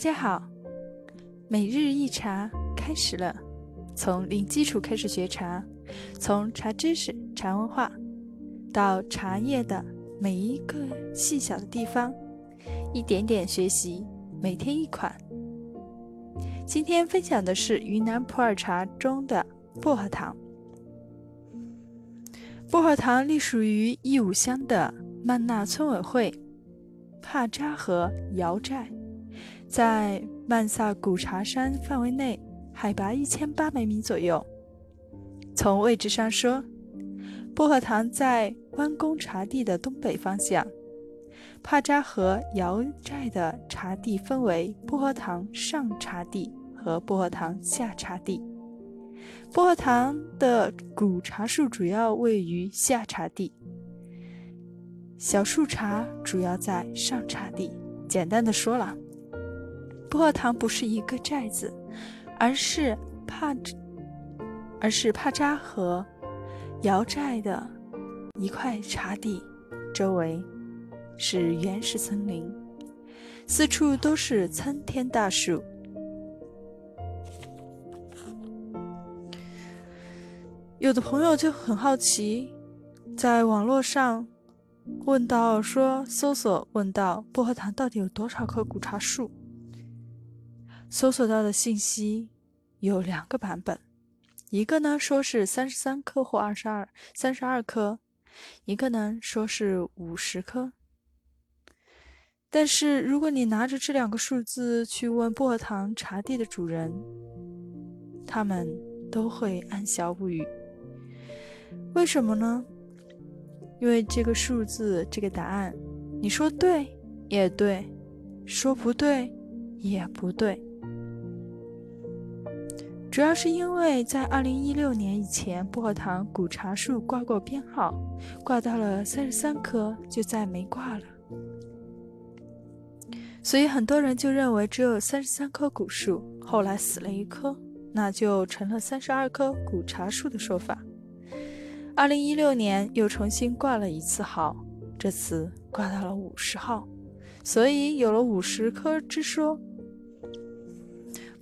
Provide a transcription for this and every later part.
大家好，每日一茶开始了。从零基础开始学茶，从茶知识、茶文化，到茶叶的每一个细小的地方，一点点学习，每天一款。今天分享的是云南普洱茶中的薄荷糖。薄荷糖隶属于义乌乡的曼纳村委会帕扎河瑶寨。在曼萨古茶山范围内，海拔一千八百米左右。从位置上说，薄荷塘在弯弓茶地的东北方向。帕扎河瑶寨的茶地分为薄荷塘上茶地和薄荷塘下茶地。薄荷塘的古茶树主要位于下茶地，小树茶主要在上茶地。简单的说了。薄荷塘不是一个寨子，而是帕，而是帕扎河瑶寨的一块茶地，周围是原始森林，四处都是参天大树。有的朋友就很好奇，在网络上问到说，搜索问到薄荷塘到底有多少棵古茶树？搜索到的信息有两个版本，一个呢说是三十三颗或二十二、三十二颗，一个呢说是五十颗。但是如果你拿着这两个数字去问薄荷糖茶地的主人，他们都会暗笑不语。为什么呢？因为这个数字，这个答案，你说对也对，说不对也不对。主要是因为在二零一六年以前，薄荷糖古茶树挂过编号，挂到了三十三棵，就再没挂了。所以很多人就认为只有三十三棵古树，后来死了一棵，那就成了三十二棵古茶树的说法。二零一六年又重新挂了一次号，这次挂到了五十号，所以有了五十棵之说。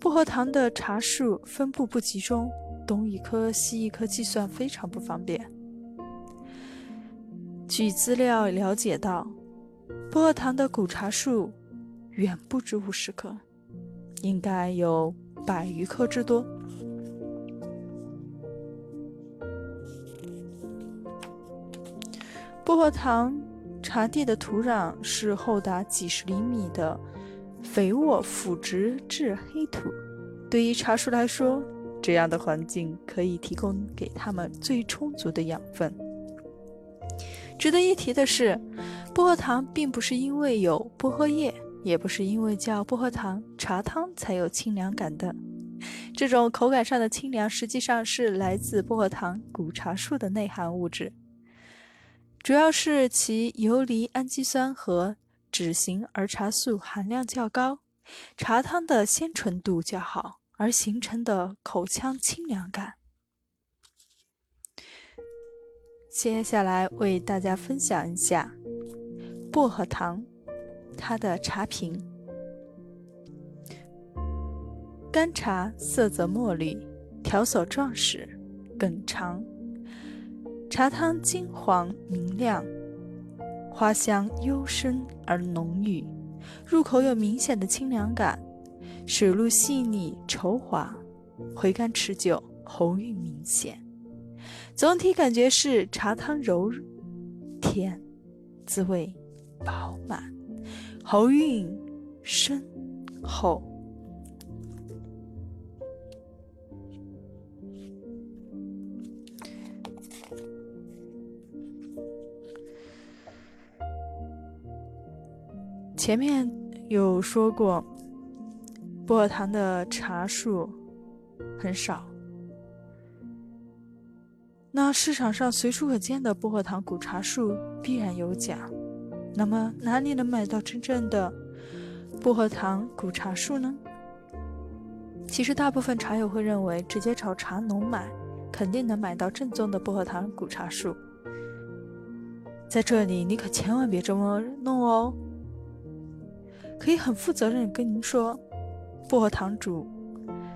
薄荷糖的茶树分布不集中，东一棵西一棵计算非常不方便。据资料了解到，薄荷糖的古茶树远不止五十棵，应该有百余棵之多。薄荷糖茶地的土壤是厚达几十厘米的。肥沃腐殖质黑土，对于茶树来说，这样的环境可以提供给它们最充足的养分。值得一提的是，薄荷糖并不是因为有薄荷叶，也不是因为叫薄荷糖茶汤才有清凉感的。这种口感上的清凉，实际上是来自薄荷糖古茶树的内含物质，主要是其游离氨基酸和。脂型儿茶素含量较高，茶汤的鲜纯度较好，而形成的口腔清凉感。接下来为大家分享一下薄荷糖，它的茶品。干茶色泽墨绿，条索壮实，梗长，茶汤金黄明亮。花香幽深而浓郁，入口有明显的清凉感，水路细腻稠滑，回甘持久，喉韵明显。总体感觉是茶汤柔甜，滋味饱满，喉韵深厚。前面有说过，薄荷糖的茶树很少。那市场上随处可见的薄荷糖古茶树必然有假。那么哪里能买到真正的薄荷糖古茶树呢？其实大部分茶友会认为，直接找茶农买，肯定能买到正宗的薄荷糖古茶树。在这里，你可千万别这么弄哦。可以很负责任跟您说，薄荷糖主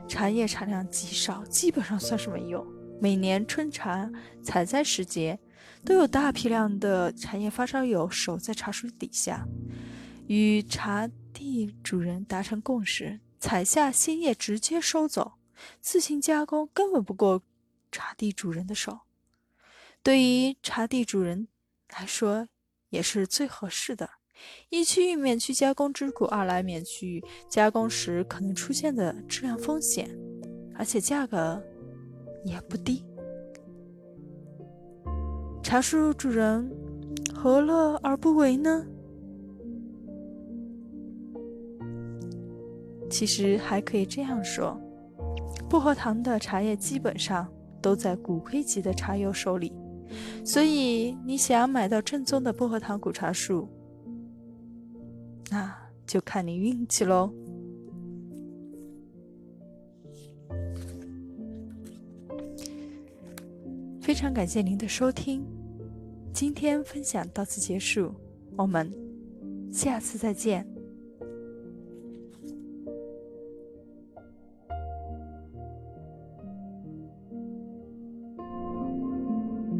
茶叶产量极少，基本上算是没有。每年春茶采摘时节，都有大批量的茶叶发烧友守在茶树底下，与茶地主人达成共识，采下新叶直接收走，自行加工根本不过茶地主人的手。对于茶地主人来说，也是最合适的。一去免去加工之苦，二来免去加工时可能出现的质量风险，而且价格也不低。茶树主人何乐而不为呢？其实还可以这样说：薄荷糖的茶叶基本上都在骨灰级的茶友手里，所以你想买到正宗的薄荷糖古茶树。那就看你运气喽。非常感谢您的收听，今天分享到此结束，我们下次再见。